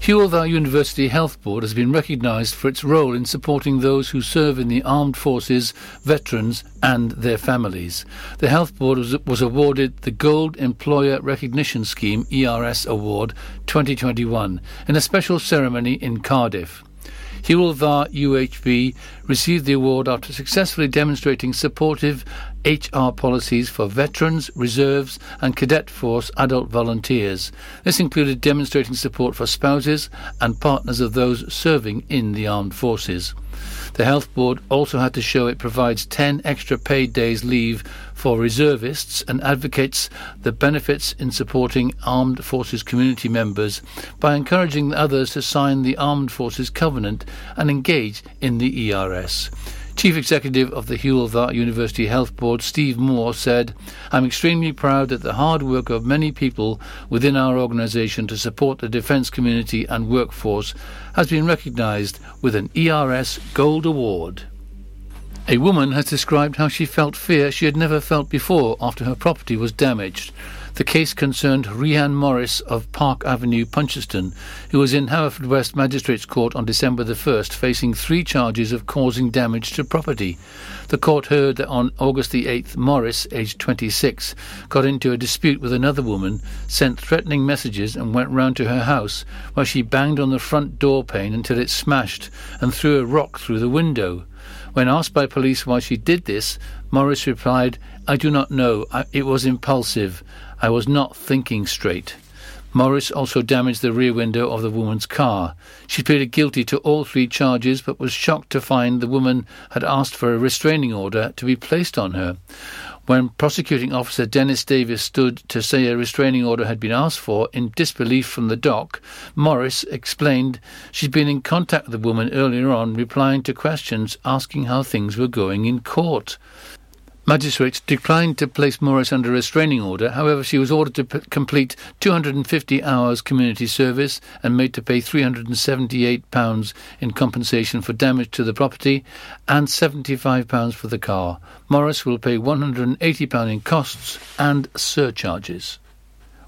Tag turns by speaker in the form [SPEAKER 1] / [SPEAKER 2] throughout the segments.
[SPEAKER 1] Hywel Dda University Health Board has been recognised for its role in supporting those who serve in the armed forces, veterans, and their families. The Health Board was, was awarded the Gold Employer Recognition Scheme ERS Award 2021 in a special ceremony in Cardiff. Dda UHB received the award after successfully demonstrating supportive HR policies for veterans, reserves, and cadet force adult volunteers. This included demonstrating support for spouses and partners of those serving in the armed forces. The Health Board also had to show it provides 10 extra paid days leave for reservists and advocates the benefits in supporting armed forces community members by encouraging others to sign the Armed Forces Covenant and engage in the ERS. Chief Executive of the Hywel Dda University Health Board, Steve Moore, said, I'm extremely proud that the hard work of many people within our organisation to support the defence community and workforce has been recognised with an ERS Gold Award. A woman has described how she felt fear she had never felt before after her property was damaged. The case concerned Rian Morris of Park Avenue, Puncheston, who was in Haverfordwest Magistrates Court on December the 1st facing three charges of causing damage to property. The court heard that on August the 8th, Morris, aged 26, got into a dispute with another woman, sent threatening messages, and went round to her house, where she banged on the front door pane until it smashed and threw a rock through the window. When asked by police why she did this, Morris replied, I do not know. I, it was impulsive. I was not thinking straight. Morris also damaged the rear window of the woman's car. She pleaded guilty to all three charges but was shocked to find the woman had asked for a restraining order to be placed on her. When prosecuting officer Dennis Davis stood to say a restraining order had been asked for in disbelief from the dock, Morris explained she'd been in contact with the woman earlier on, replying to questions asking how things were going in court. Magistrates declined to place Morris under a restraining order. However, she was ordered to p- complete 250 hours community service and made to pay £378 in compensation for damage to the property and £75 for the car. Morris will pay £180 in costs and surcharges.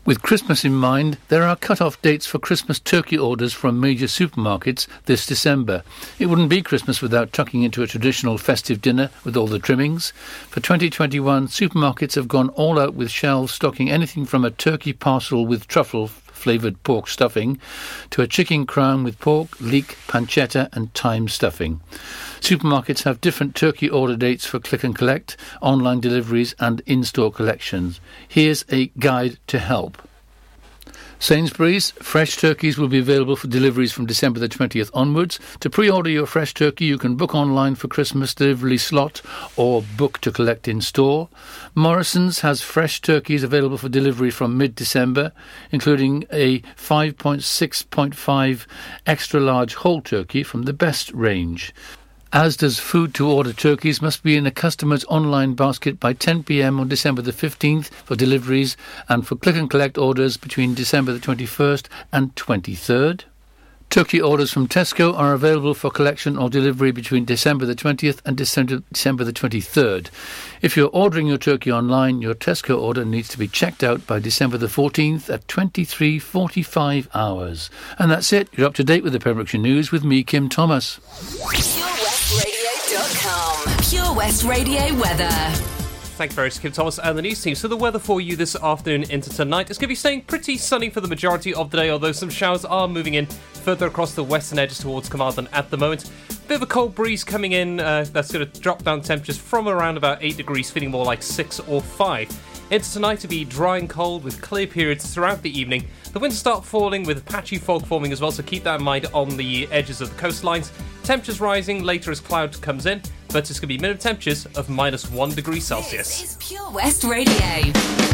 [SPEAKER 1] With Christmas in mind, there are cut-off dates for Christmas turkey orders from major supermarkets this December. It wouldn't be Christmas without tucking into a traditional festive dinner with all the trimmings. For 2021, supermarkets have gone all out with shelves stocking anything from a turkey parcel with truffle flavoured pork stuffing to a chicken crown with pork, leek, pancetta and thyme stuffing. Supermarkets have different turkey order dates for click and collect, online deliveries and in-store collections. Here's a guide to help. Sainsbury's fresh turkeys will be available for deliveries from December the 20th onwards. To pre-order your fresh turkey, you can book online for Christmas delivery slot or book to collect in store. Morrison's has fresh turkeys available for delivery from mid-December, including a 5.6.5 extra large whole turkey from the best range as does food to order turkeys must be in a customer's online basket by 10 pm on December the 15th for deliveries and for click and collect orders between December the 21st and 23rd. Turkey orders from Tesco are available for collection or delivery between December the 20th and December, December the 23rd. If you're ordering your turkey online, your Tesco order needs to be checked out by December the 14th at 23.45 hours. And that's it. You're up to date with the Pembrokeshire News with me, Kim Thomas.
[SPEAKER 2] PureWestRadio.com. Pure West Radio weather.
[SPEAKER 3] Thank you very much, Kim Thomas and the news team. So the weather for you this afternoon into tonight is going to be staying pretty sunny for the majority of the day, although some showers are moving in further across the western edges towards Carmarthen at the moment. Bit of a cold breeze coming in uh, that's going to drop down temperatures from around about 8 degrees, feeling more like 6 or 5. Into tonight to be dry and cold with clear periods throughout the evening. The winds start falling with patchy fog forming as well, so keep that in mind on the edges of the coastlines. Temperatures rising later as cloud comes in, but it's going to be minimum temperatures of minus 1 degree Celsius.
[SPEAKER 2] This is Pure West Radio.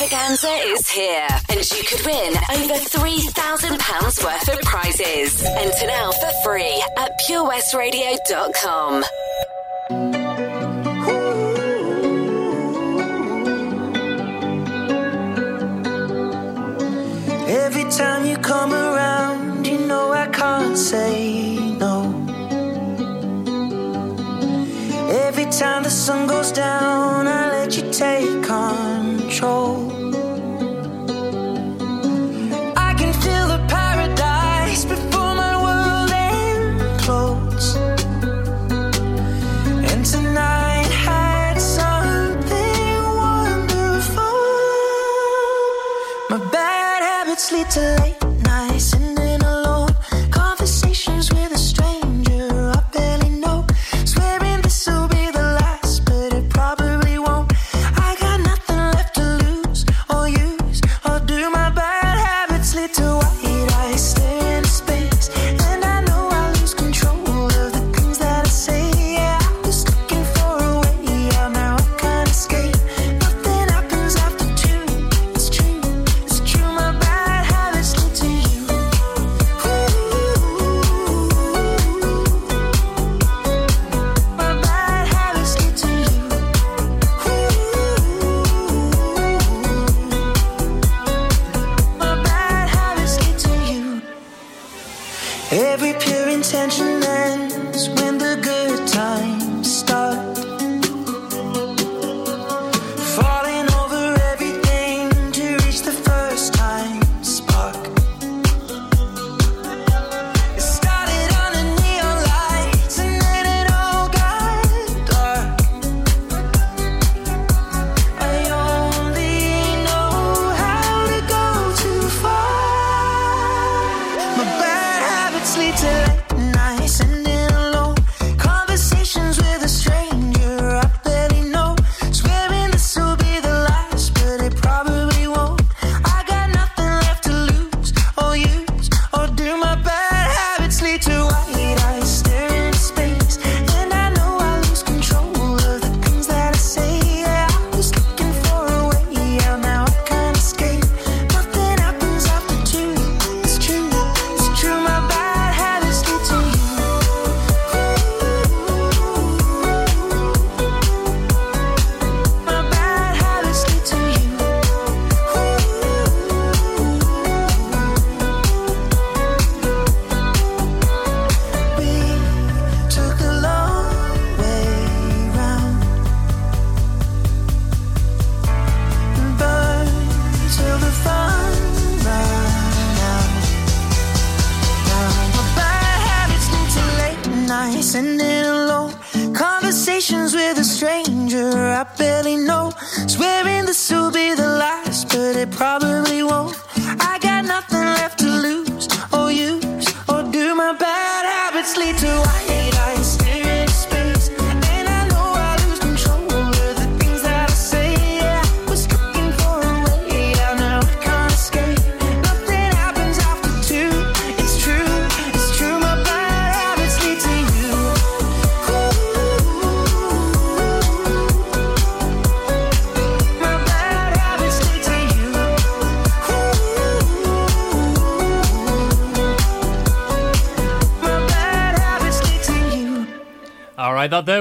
[SPEAKER 2] Extravaganza is here, and you could win over £3,000 worth of prizes. Enter now for free at purewestradio.com.
[SPEAKER 4] Every time you come around, you know I can't say no. Every time the sun goes down, I barely know. Swearing this will be the last, but it probably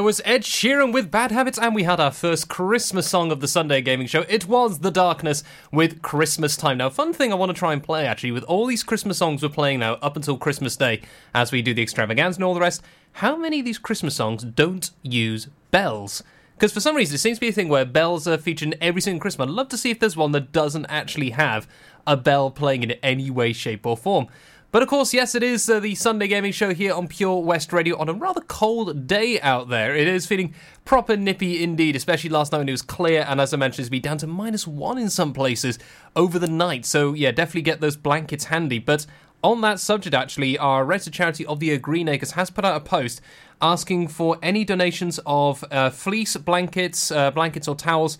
[SPEAKER 4] was
[SPEAKER 3] Ed Sheeran with Bad Habits, and we had our first Christmas song of the Sunday Gaming Show. It was The Darkness with Christmas Time. Now, fun thing I want to try and play actually, with all these Christmas songs we're playing now up until Christmas Day, as we do the extravaganza and all the rest, how many of these Christmas songs don't use bells? Because for some reason, it seems to be a thing where bells are featured in every single Christmas. I'd love to see if there's one that doesn't actually have a bell playing in any way, shape, or form. But of course, yes, it is uh, the Sunday Gaming Show here on Pure West Radio on a rather cold day out there. It is feeling proper nippy indeed, especially last night when it was clear, and as I mentioned, it's been down to minus one in some places over the night. So yeah, definitely get those blankets handy. But on that subject, actually, our registered charity of the year, Greenacres, has put out a post asking for any donations of uh, fleece blankets, uh, blankets or towels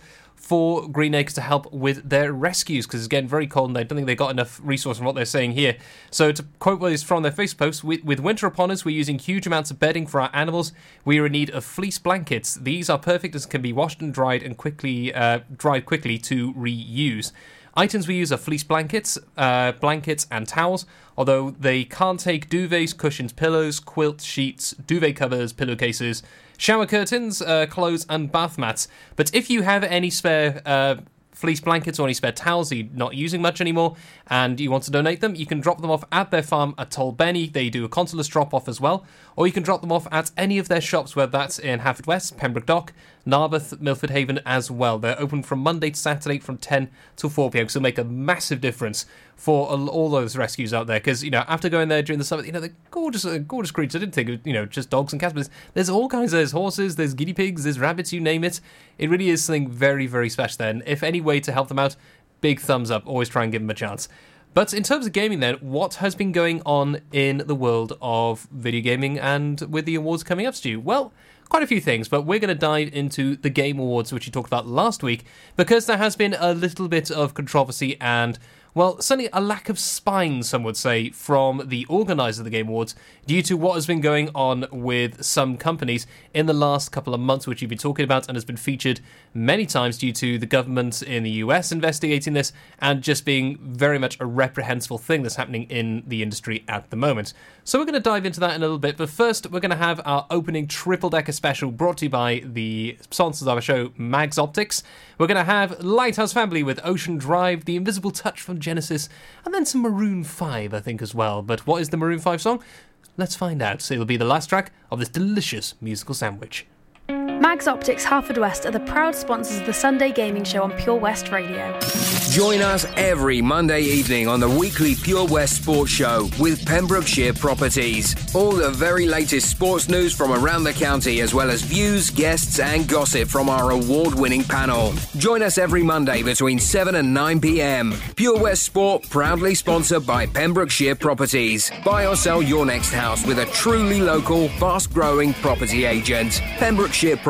[SPEAKER 3] for Green Acres to help with their rescues because it's getting very cold and I don't think they've got enough resource from what they're saying here. So to quote what is from their Facebook post, with, with winter upon us, we're using huge amounts of bedding for our animals. We are in need of fleece blankets. These are perfect as can be washed and dried and quickly uh, dried quickly to reuse. Items we use are fleece blankets, uh, blankets, and towels. Although they can't take duvets, cushions, pillows, quilts, sheets, duvet covers, pillowcases, shower curtains, uh, clothes, and bath mats. But if you have any spare uh, fleece blankets or any spare towels you're not using much anymore and you want to donate them, you can drop them off at their farm at Talbenny. They do a contactless drop off as well. Or you can drop them off at any of their shops, whether that's in Haverfordwest, Pembroke Dock, Narberth, Milford Haven as well. They're open from Monday to Saturday from 10 to 4 pm, so make a massive difference for all those rescues out there. Because you know, after going there during the summer, you know, they're gorgeous, uh, gorgeous creatures. I didn't think you know just dogs and cats, but there's, all kinds. There's horses, there's guinea pigs, there's rabbits, you name it. It really is something very, very special. There, and if any way to help them out, big thumbs up. Always try and give them a chance. But in terms of gaming, then, what has been going on in the world of video gaming and with the awards coming up, Stu? Well, quite a few things, but we're going to dive into the Game Awards, which we talked about last week, because there has been a little bit of controversy and well, certainly a lack of spine, some would say, from the organiser of the Game Awards due to what has been going on with some companies in the last couple of months, which you've been talking about and has been featured many times due to the government in the US investigating this and just being very much a reprehensible thing that's happening in the industry at the moment. So we're going to dive into that in a little bit, but first we're going to have our opening triple decker special brought to you by the sponsors of our show, Mags Optics. We're going to have Lighthouse Family with Ocean Drive, The Invisible Touch from Genesis, and then some Maroon 5, I think, as well. But what is the Maroon 5 song? Let's find out. So it'll be the last track of this delicious musical sandwich.
[SPEAKER 5] Mags Optics Harford West are the proud sponsors of the Sunday Gaming Show on Pure West Radio.
[SPEAKER 6] Join us every Monday evening on the weekly Pure West Sports Show with Pembrokeshire Properties. All the very latest sports news from around the county, as well as views, guests, and gossip from our award winning panel. Join us every Monday between 7 and 9 pm. Pure West Sport, proudly sponsored by Pembrokeshire Properties. Buy or sell your next house with a truly local, fast growing property agent. Pembrokeshire Properties.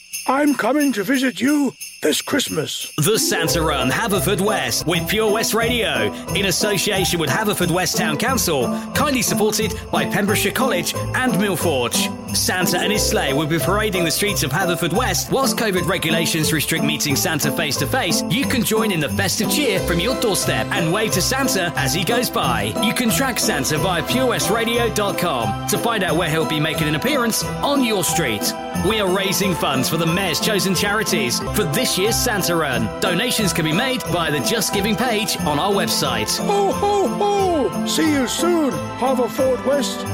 [SPEAKER 7] I'm coming to visit you this Christmas.
[SPEAKER 8] The Santa Run Haverfordwest with Pure West Radio in association with Haverfordwest Town Council, kindly supported by Pembrokeshire College and Millforge. Santa and his sleigh will be parading the streets of Haverfordwest. Whilst COVID regulations restrict meeting Santa face to face, you can join in the festive cheer from your doorstep and wave to Santa as he goes by. You can track Santa via purewestradio.com to find out where he'll be making an appearance on your street. We are raising funds for the Mayor's chosen charities for this year's Santa Run. Donations can be made via the Just Giving page on our website.
[SPEAKER 7] Ho, ho, ho! See you soon, Haverford West.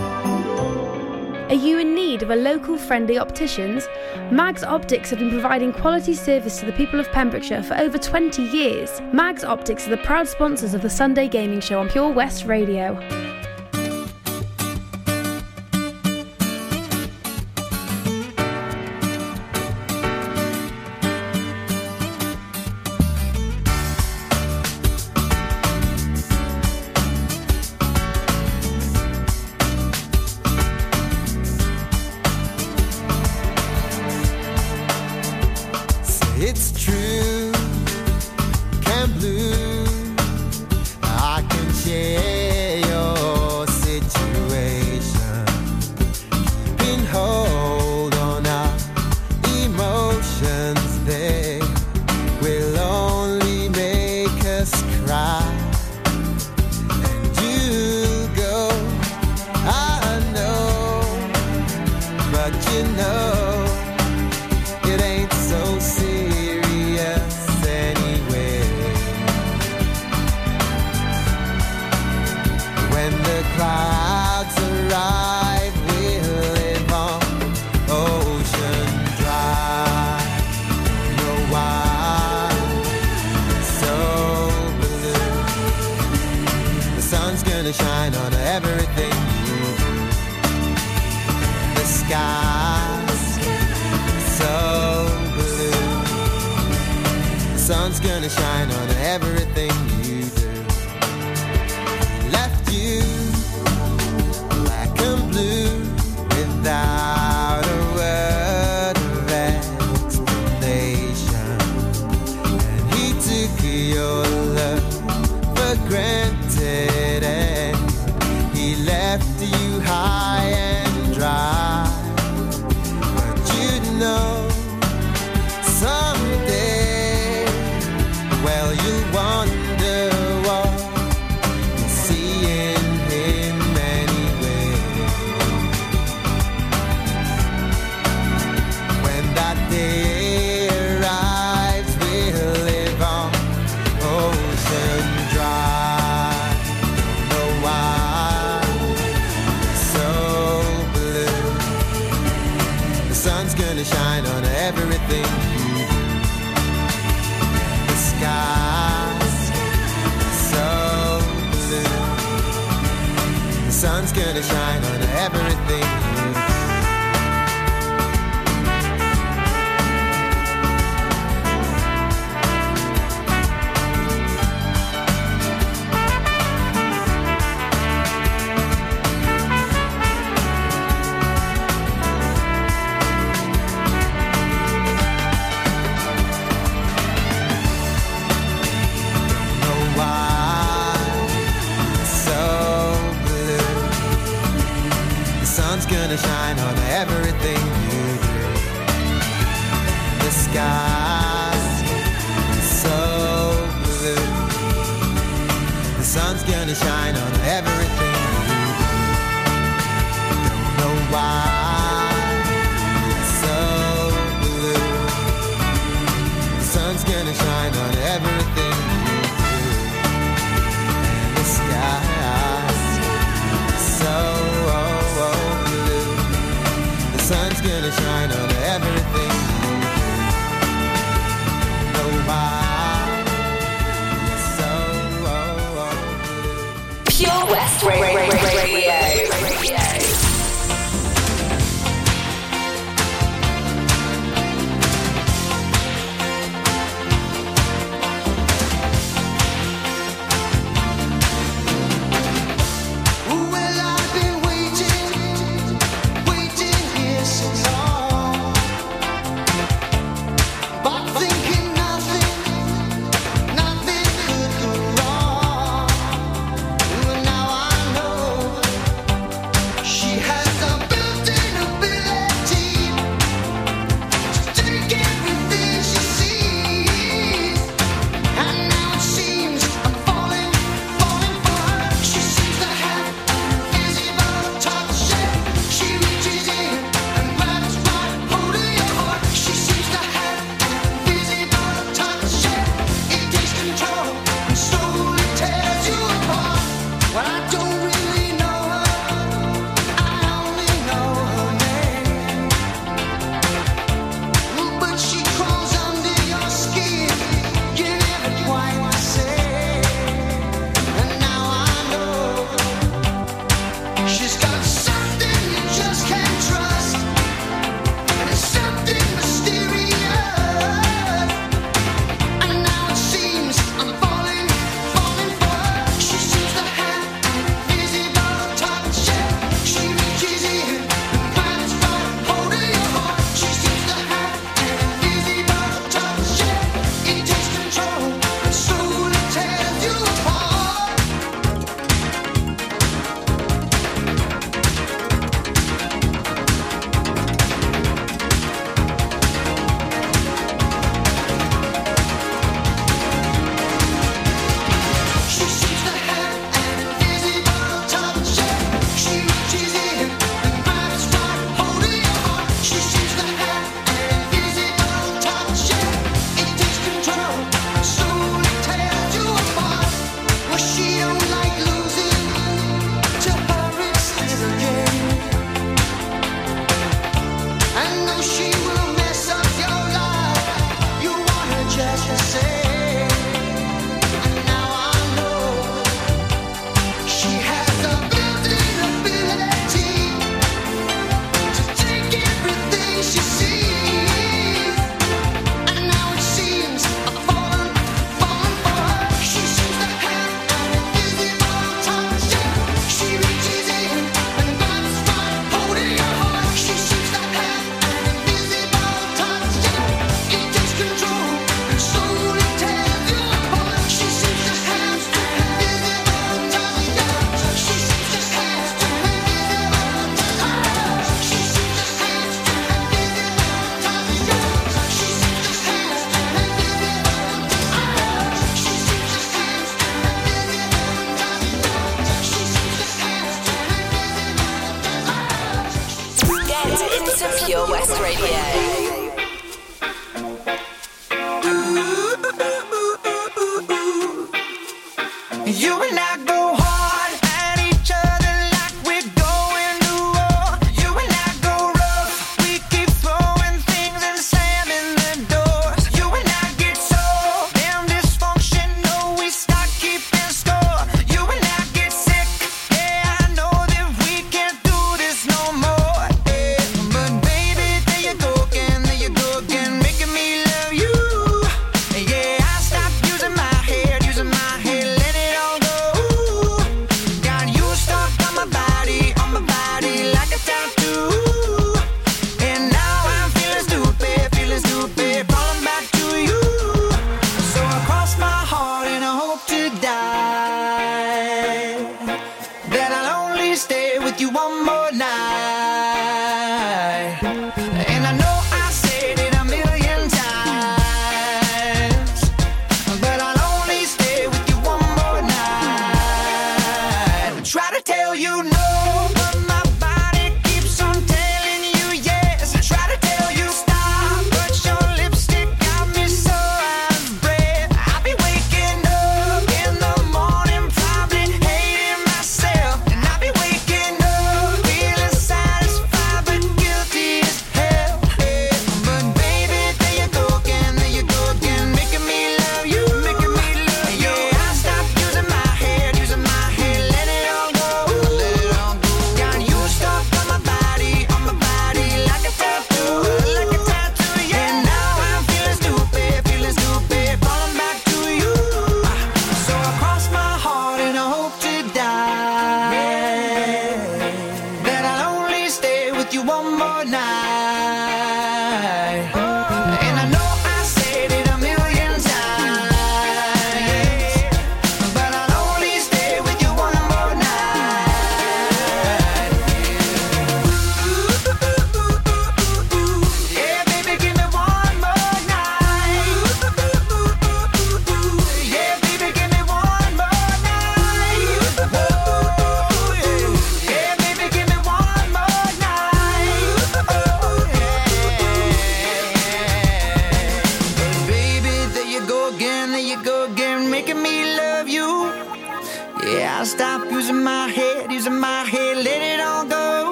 [SPEAKER 5] Are you in need of a local friendly opticians? Mags Optics have been providing quality service to the people of Pembrokeshire for over 20 years. Mags Optics are the proud sponsors of the Sunday Gaming Show on Pure West Radio.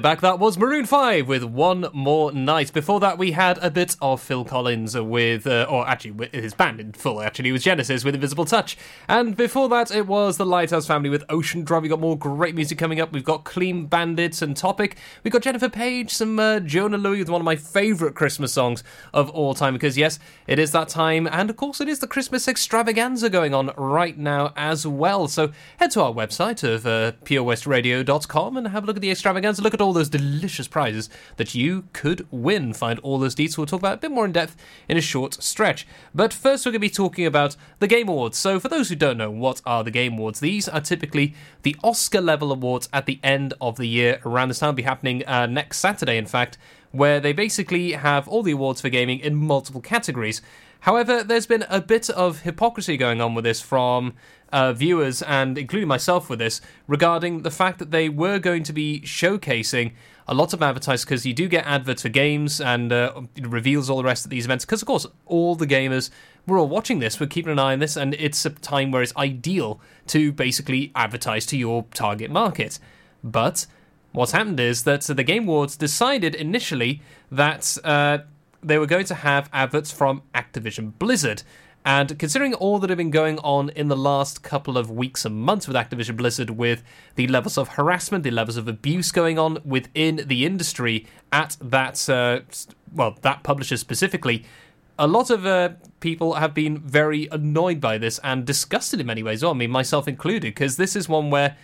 [SPEAKER 4] Back. That
[SPEAKER 3] was Maroon 5 with One More Night. Before that, we had a bit of Phil Collins with, uh, or actually, with his band in full, actually, it was Genesis with Invisible Touch. And before that, it was the Lighthouse Family with Ocean Drive. We've got more great music coming up. We've got Clean Bandits and Topic. We've got Jennifer Page, some uh, Jona Lewie with one of my favourite Christmas songs of all time. Because, yes, it is that time. And, of course, it is the Christmas extravaganza going on right now as well. So head to our website of uh, purewestradio.com and have a look at the extravaganza. Look at all those delicious prizes that you could win. Find all those details we'll talk about a bit more in depth in a short stretch. But first, we're going to be talking about the Game Awards. So, for those who don't know, what are the Game Awards? These are typically the Oscar level awards at the end of the year. Around this time, will be happening uh, next Saturday, in fact, where they basically have all the awards for gaming in multiple categories. However, there's been a bit of hypocrisy going on with this from uh, viewers and including myself with this regarding the fact that they were going to be showcasing a lot of advertisers because you do get adverts for games and uh, reveals all the rest of these events. Because of course all the gamers we're all watching this we're keeping an eye on this and it's a time where it's ideal to basically advertise to your target market. But what's happened is that the game awards decided initially that uh, they were going to have adverts from activision blizzard And considering all that have been going on in the last couple of weeks and months with Activision Blizzard, with the levels of harassment, the levels of abuse going on within the industry at that, uh, well, that publisher specifically, a lot of uh, people have been very annoyed by this and disgusted in many ways. Well, I mean, myself included, because this is one where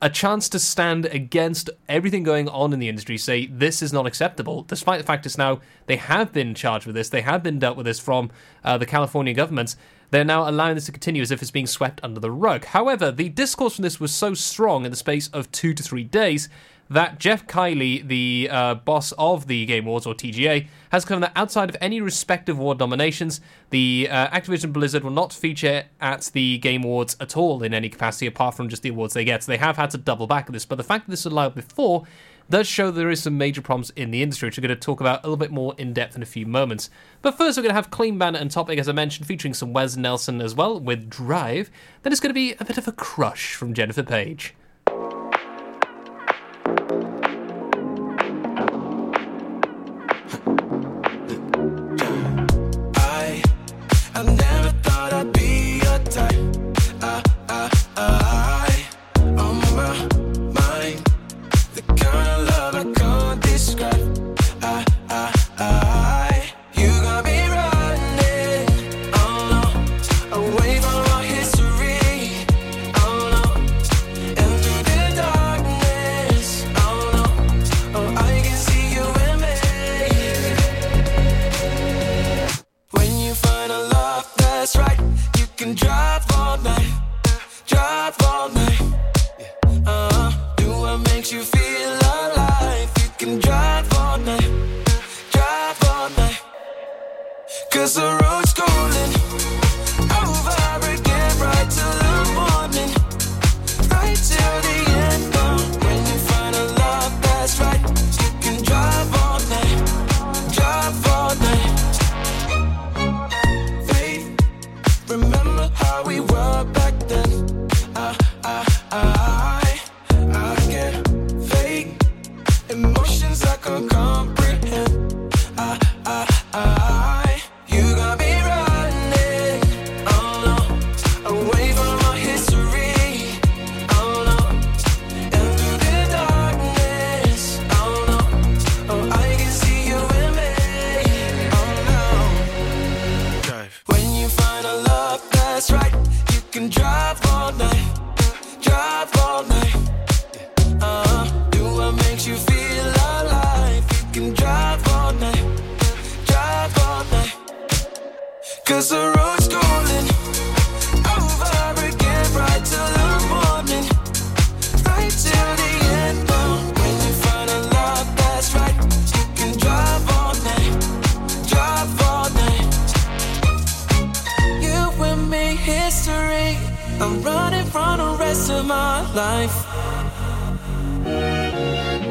[SPEAKER 3] a chance to stand against everything going on in the industry, say this is not acceptable, despite the fact it's now they have been charged with this, they have been dealt with this from uh, the California governments. They're now allowing this to continue as if it's being swept under the rug. However, the discourse from this was so strong in the space of two to three days that Geoff Keighley, the uh, boss of the Game Awards or TGA, has claimed that outside of any respective award nominations, the uh, Activision Blizzard will not feature at the Game Awards at all in any capacity apart from just the awards they get. So they have had to double back on this, but the fact that this allowed before does show there is some major problems in the industry, which we're going to talk about a little bit more in depth in a few moments. But first, we're going to have Clean Bandit and Topic, as I mentioned, featuring some Wes Nelson as well with Drive. Then it's going to be a bit of a crush from Jennifer Page.
[SPEAKER 9] Cause the road's calling over again, right till the morning, right till the end. When you find a love that's right, can drive all night, drive all night. You and me, history. I'm running from the rest of my life.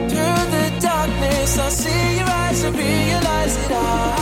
[SPEAKER 9] Through the darkness, I see your eyes and realize that I,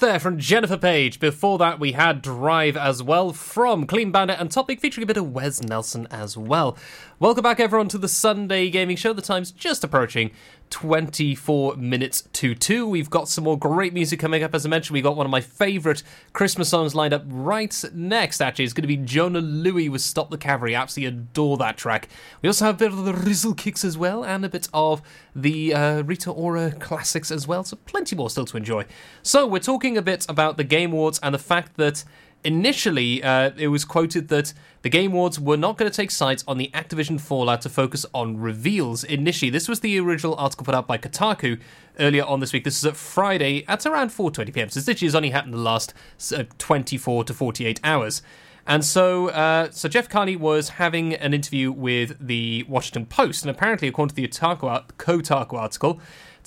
[SPEAKER 3] There from Jennifer Paige. Before that, we had Drive as well from Clean Bandit and Topic featuring a bit of Wes Nelson as well. Welcome back, everyone, to the Sunday Gaming Show. The time's just approaching 24 minutes to 2. We've got some more great music coming up. As I mentioned, we got one of my favourite Christmas songs lined up right next, actually. It's going to be Jona Lewie with Stop the Cavalry. Absolutely adore that track. We also have a bit of the Rizzle Kicks as well, and a bit of the uh, Rita Ora classics as well. So plenty more still to enjoy. So we're talking a bit about the Game Awards and the fact that initially uh, it was quoted that the Game Awards were not going to take sides on the Activision fallout to focus on reveals. Initially, this was the original article put out by Kotaku earlier on this week. This is at Friday at around 4:20 p.m. So this has only happened in the last uh, 24 to 48 hours. And so, uh, so Geoff Keighley was having an interview with the Washington Post, and apparently, according to the Otaku, Kotaku article,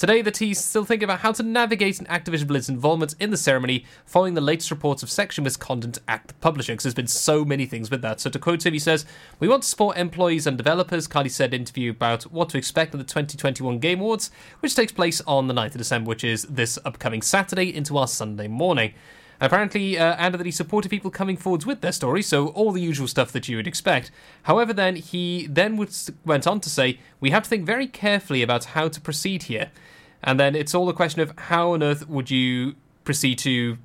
[SPEAKER 3] Today, the T's still thinking about how to navigate an Activision Blizzard's involvement in the ceremony following the latest reports of sexual misconduct at the publisher, because there's been so many things with that. So, to quote him, he says, We want to support employees and developers. Keighley said in interview about what to expect at the 2021 Game Awards, which takes place on the 9th of December, which is this upcoming Saturday into our Sunday morning. Apparently, uh, he supported people coming forwards with their stories, so all the usual stuff that you would expect. However, then he then went on to say, "We have to think very carefully about how to proceed here." And then it's all a question of how on earth would you proceed to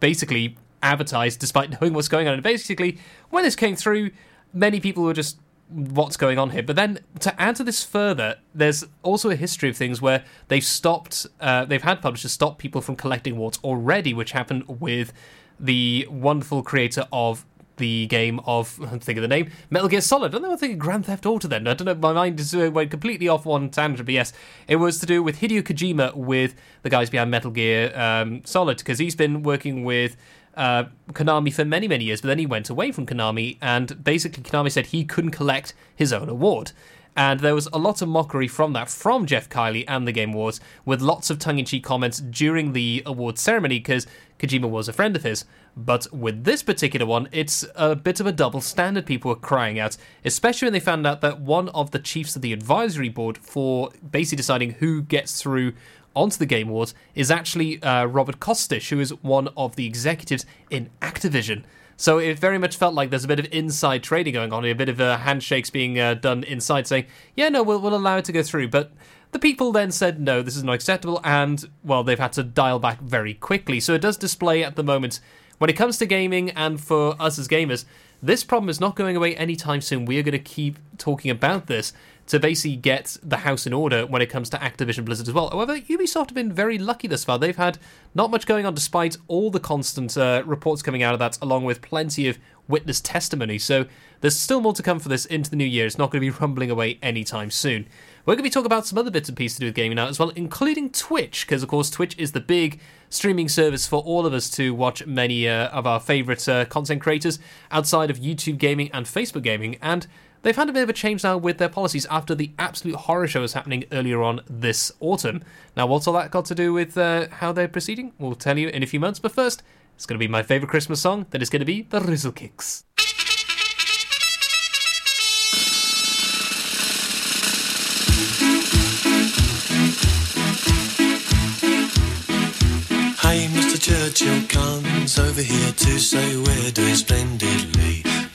[SPEAKER 3] basically advertise despite knowing what's going on. And basically, when this came through, many people were just what's going on here. But then to add to this further, there's also a history of things where they've stopped, uh, they've had publishers stop people from collecting warts already, which happened with the wonderful creator of the game of I think of the name Metal Gear Solid. I don't know. I think of Grand Theft Auto. Then I don't know. My mind is uh, went completely off one tangent. But yes, it was to do with Hideo Kojima with the guys behind Metal Gear um, Solid because he's been working with. Uh, Konami for many, many years, but then he went away from Konami, and basically Konami said he couldn't collect his own award. And there was a lot of mockery from that from Geoff Keighley and the Game Awards, with lots of tongue in cheek comments during the awards ceremony because Kojima was a friend of his. But with this particular one, it's a bit of a double standard people were crying out, especially when they found out that one of the chiefs of the advisory board for basically deciding who gets through onto the Game Awards is actually uh, Robert Kostich, who is one of the executives in Activision. So it very much felt like there's a bit of inside trading going on, a bit of uh, handshakes being uh, done inside, saying, "Yeah, no, we'll, we'll allow it to go through." But the people then said, "No, this is not acceptable," and well, they've had to dial back very quickly. So it does display at the moment, when it comes to gaming and for us as gamers, this problem is not going away anytime soon. We are going to keep talking about this to basically get the house in order when it comes to Activision Blizzard as well. However, Ubisoft have been very lucky thus far. They've had not much going on despite all the constant uh, reports coming out of that, along with plenty of witness testimony. So there's still more to come for this into the new year. It's not going to be rumbling away anytime soon. We're going to be talking about some other bits and pieces to do with gaming now as well, including Twitch, because of course Twitch is the big streaming service for all of us to watch many uh, of our favourite uh, content creators outside of YouTube gaming and Facebook gaming. And They've had a bit of a change now with their policies after the absolute horror show was happening earlier on this autumn. Now, what's all that got to do with uh, how they're proceeding? We'll tell you in a few months, but first, it's going to be my favourite Christmas song. That is going to be the Rizzle Kicks.
[SPEAKER 10] Hey, Mr. Churchill comes over here to say we're doing splendidly.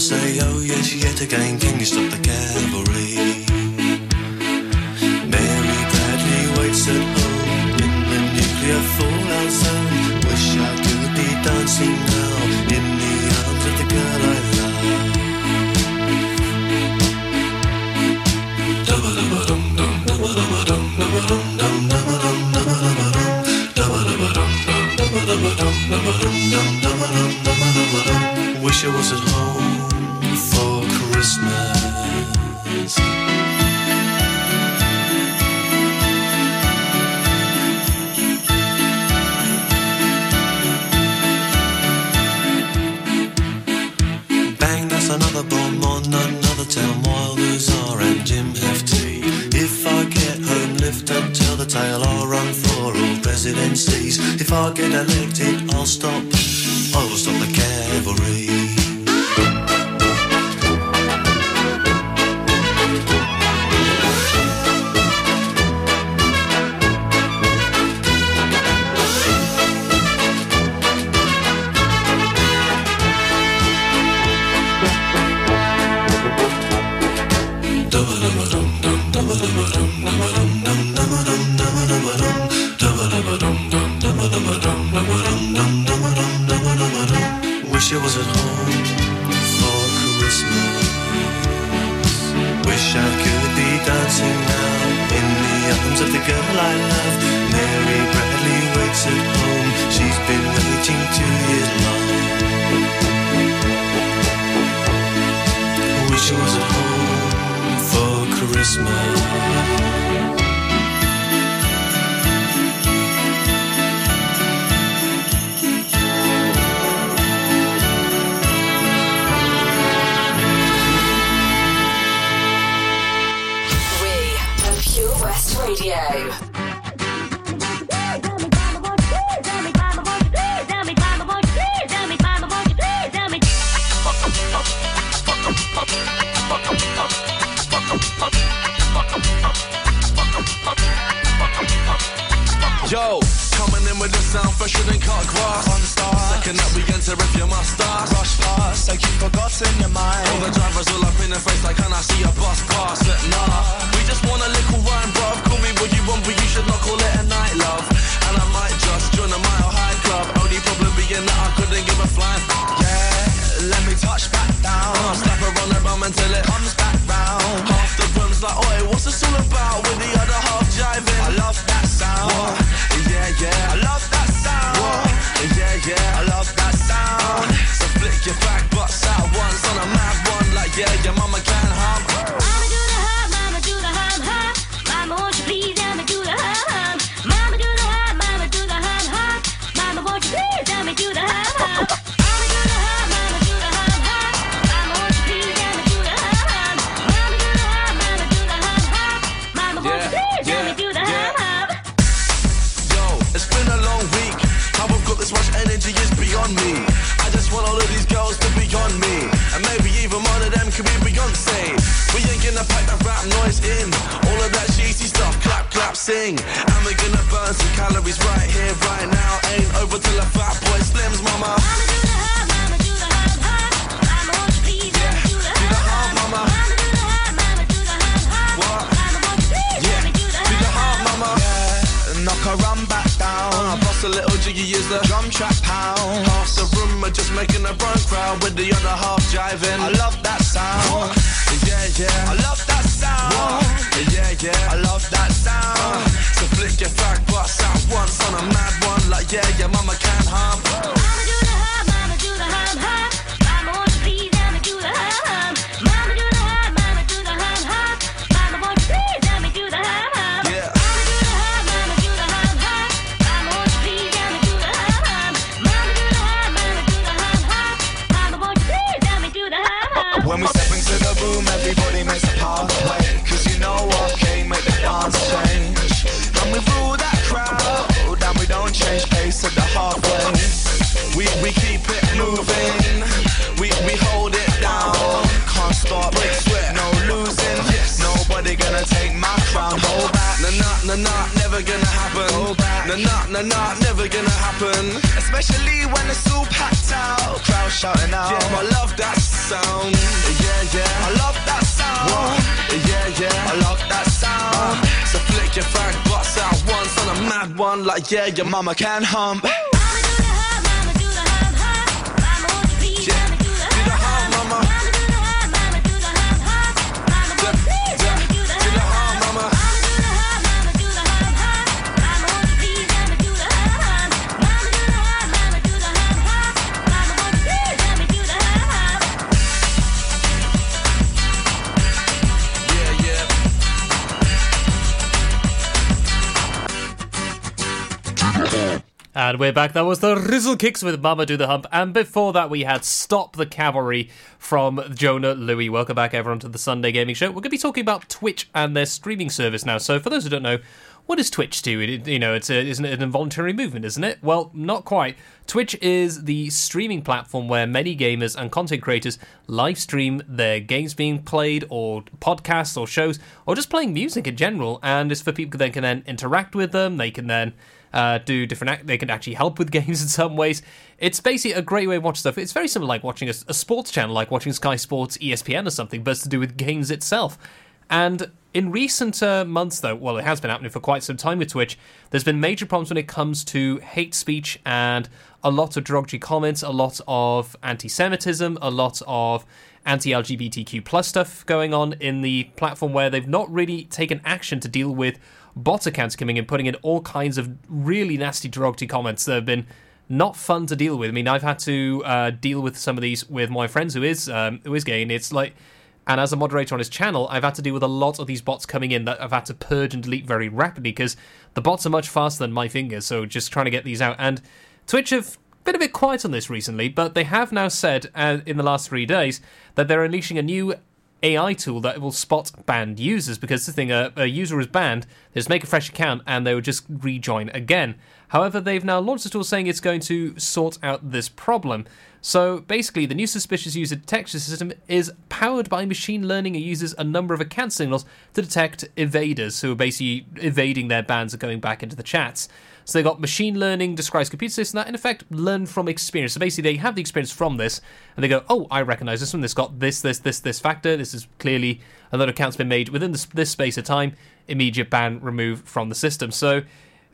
[SPEAKER 10] Say, oh yes, yet again, can you stop tell Wilders are and Jim FT. If I get home, lift and tell the tale, I'll run for all presidencies. If I
[SPEAKER 11] get elected, I'll stop. I will stop the
[SPEAKER 12] room,
[SPEAKER 13] everybody makes a part. Cause you know what game make the dance change. And we rule that crowd, and we don't change pace at the halfway.
[SPEAKER 12] We, we keep it moving, we, we hold it down.
[SPEAKER 13] Can't stop
[SPEAKER 12] it,
[SPEAKER 13] no losing. Nobody gonna take my crown, hold back.
[SPEAKER 12] Nah, nah, nah, nah, never gonna happen. Nah, nah, nah, nah, never gonna happen.
[SPEAKER 13] Especially when it's all packed out. Crowd shouting out.
[SPEAKER 12] Yeah, I love that sound. Yeah, yeah.
[SPEAKER 13] I love that sound. What?
[SPEAKER 12] Yeah, yeah.
[SPEAKER 13] I love that sound.
[SPEAKER 12] Uh, so flick your fag butts out once on a mad one. Like, yeah, your mama can hump.
[SPEAKER 3] And we're back. That was the Rizzle Kicks with Mama Do the Hump. And before that, we had Stop the Cavalry from Jona Lewie. Welcome back, everyone, to the Sunday Gaming Show. We're going to be talking about Twitch and their streaming service now. So, for those who don't know, what does Twitch do? It, you know, it's a, isn't it an involuntary movement, isn't it? Well, not quite. Twitch is the streaming platform where many gamers and content creators live stream their games being played, or podcasts, or shows, or just playing music in general. And it's for people that can then interact with them. They can then uh, do different. They can actually help with games in some ways. It's basically a great way to watch stuff. It's very similar, like watching a, a sports channel, like watching Sky Sports, ESPN, or something, but it's to do with games itself. And in recent uh, months, though, well, it has been happening for quite some time with Twitch, there's been major problems when it comes to hate speech and a lot of derogatory comments, a lot of anti Semitism, a lot of anti LGBTQ plus stuff going on in the platform where they've not really taken action to deal with bot accounts coming in, putting in all kinds of really nasty derogatory comments that have been not fun to deal with. I mean, I've had to uh, deal with some of these with my friends who is um, who is gay, and it's like, and as a moderator on his channel, I've had to deal with a lot of these bots coming in that I've had to purge and delete very rapidly because the bots are much faster than my fingers. So just trying to get these out, and Twitch have been a bit quiet on this recently, but they have now said uh, in the last three days that they're unleashing a new AI tool that will spot banned users because the thing a, a user is banned, they just make a fresh account and they will just rejoin again. However, they've now launched a tool saying it's going to sort out this problem. So basically, the new suspicious user detection system is powered by machine learning and uses a number of account signals to detect evaders who are basically evading their bans and going back into the chats. So they got machine learning describes computer system that in effect learn from experience. So basically they have the experience from this and they go, oh, I recognize this one. This got this, this, this, this factor. This is clearly a lot of accounts been made within this, this space of time. Immediate ban remove from the system. So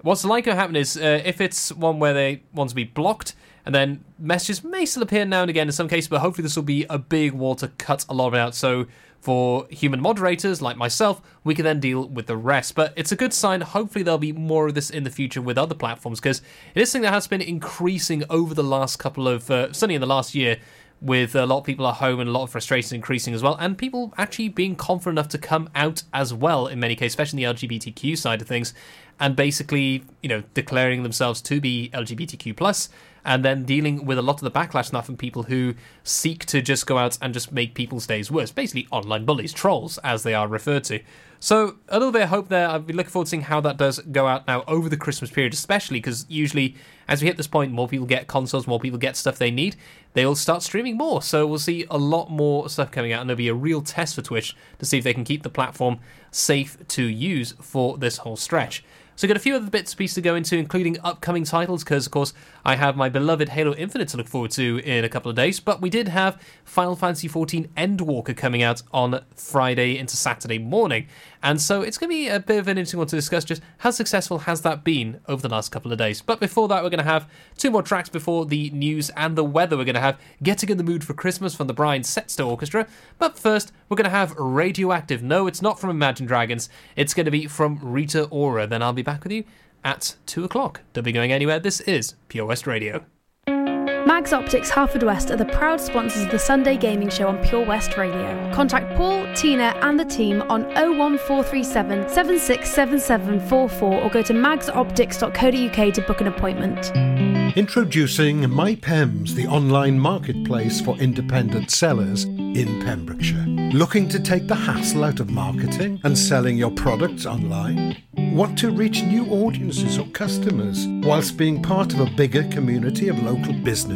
[SPEAKER 3] what's likely to happen is uh, if it's one where they want to be blocked and then messages may still appear now and again in some cases, but hopefully this will be a big wall to cut a lot of it out. So for human moderators like myself, we can then deal with the rest. But it's a good sign. Hopefully, there'll be more of this in the future with other platforms because it is something that has been increasing over the last couple of, uh, certainly in the last year, with a lot of people at home and a lot of frustration increasing as well, and people actually being confident enough to come out as well in many cases, especially in the LGBTQ side of things, and basically, you know, declaring themselves to be LGBTQ plus and then dealing with a lot of the backlash now from people who seek to just go out and just make people's days worse. Basically, online bullies, trolls, as they are referred to. So, a little bit of hope there. I've been looking forward to seeing how that does go out now over the Christmas period, especially because usually, as we hit this point, more people get consoles, more people get stuff they need. They'll start streaming more. So, we'll see a lot more stuff coming out, and there'll be a real test for Twitch to see if they can keep the platform safe to use for this whole stretch. So we've got a few other bits and pieces to go into, including upcoming titles, because of course I have my beloved Halo Infinite to look forward to in a couple of days. But we did have Final Fantasy XIV Endwalker coming out on Friday into Saturday morning, and so it's going to be a bit of an interesting one to discuss. Just how successful has that been over the last couple of days? But before that, we're going to have two more tracks before the news and the weather. We're going to have Getting in the Mood for Christmas from the Brian Setzer Orchestra. But first, we're going to have Radioactive. No, it's not from Imagine Dragons. It's going to be from Rita Ora. Then I'll be back with you at 2 o'clock. Don't be going anywhere. This is Pure West Radio.
[SPEAKER 5] Mags Optics Haverfordwest are the proud sponsors of the Sunday Gaming Show on Pure West Radio. Contact Paul, Tina, and the team on 01437 767744 or go to magsoptics.co.uk to book an appointment.
[SPEAKER 14] Introducing MyPems, the online marketplace for independent sellers in Pembrokeshire. Looking to take the hassle out of marketing and selling your products online? Want to reach new audiences or customers whilst being part of a bigger community of local businesses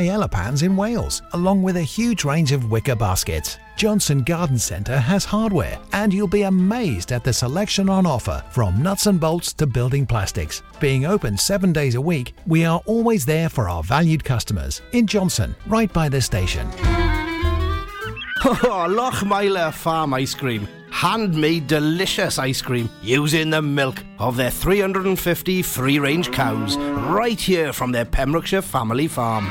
[SPEAKER 15] paella pans in Wales, along with a huge range of wicker baskets. Johnston Garden Centre has hardware, and you'll be amazed at the selection on offer from nuts and bolts to building plastics. Being open seven days a week, we are always there for our valued customers in Johnston, right by the station.
[SPEAKER 16] Oh, Farm Ice Cream. Handmade delicious ice cream using the milk of their 350 free range cows right here from their Pembrokeshire family farm.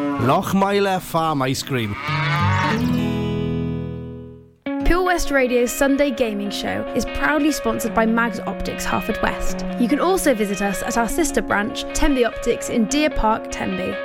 [SPEAKER 16] Lochmeyler Farm Ice Cream.
[SPEAKER 5] Pure West Radio's Sunday gaming show is proudly sponsored by Mags Optics Haverfordwest. You can also visit us at our sister branch, Tenby Optics in Deer Park, Tenby.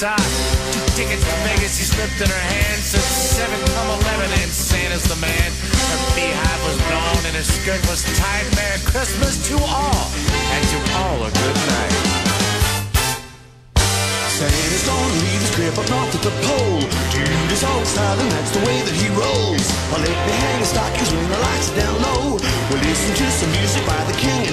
[SPEAKER 17] tie. Two tickets to Vegas she slipped in her hand. Says 7 come 11 and Santa's the man. Her beehive was blown and her skirt was tied. Merry Christmas to all and to all a good night.
[SPEAKER 18] Santa's gonna leave his grip up north at the pole. Dude is all style and that's the way that he rolls. I'll let me hang his stockings when the lights are down low. We'll listen to some music by the king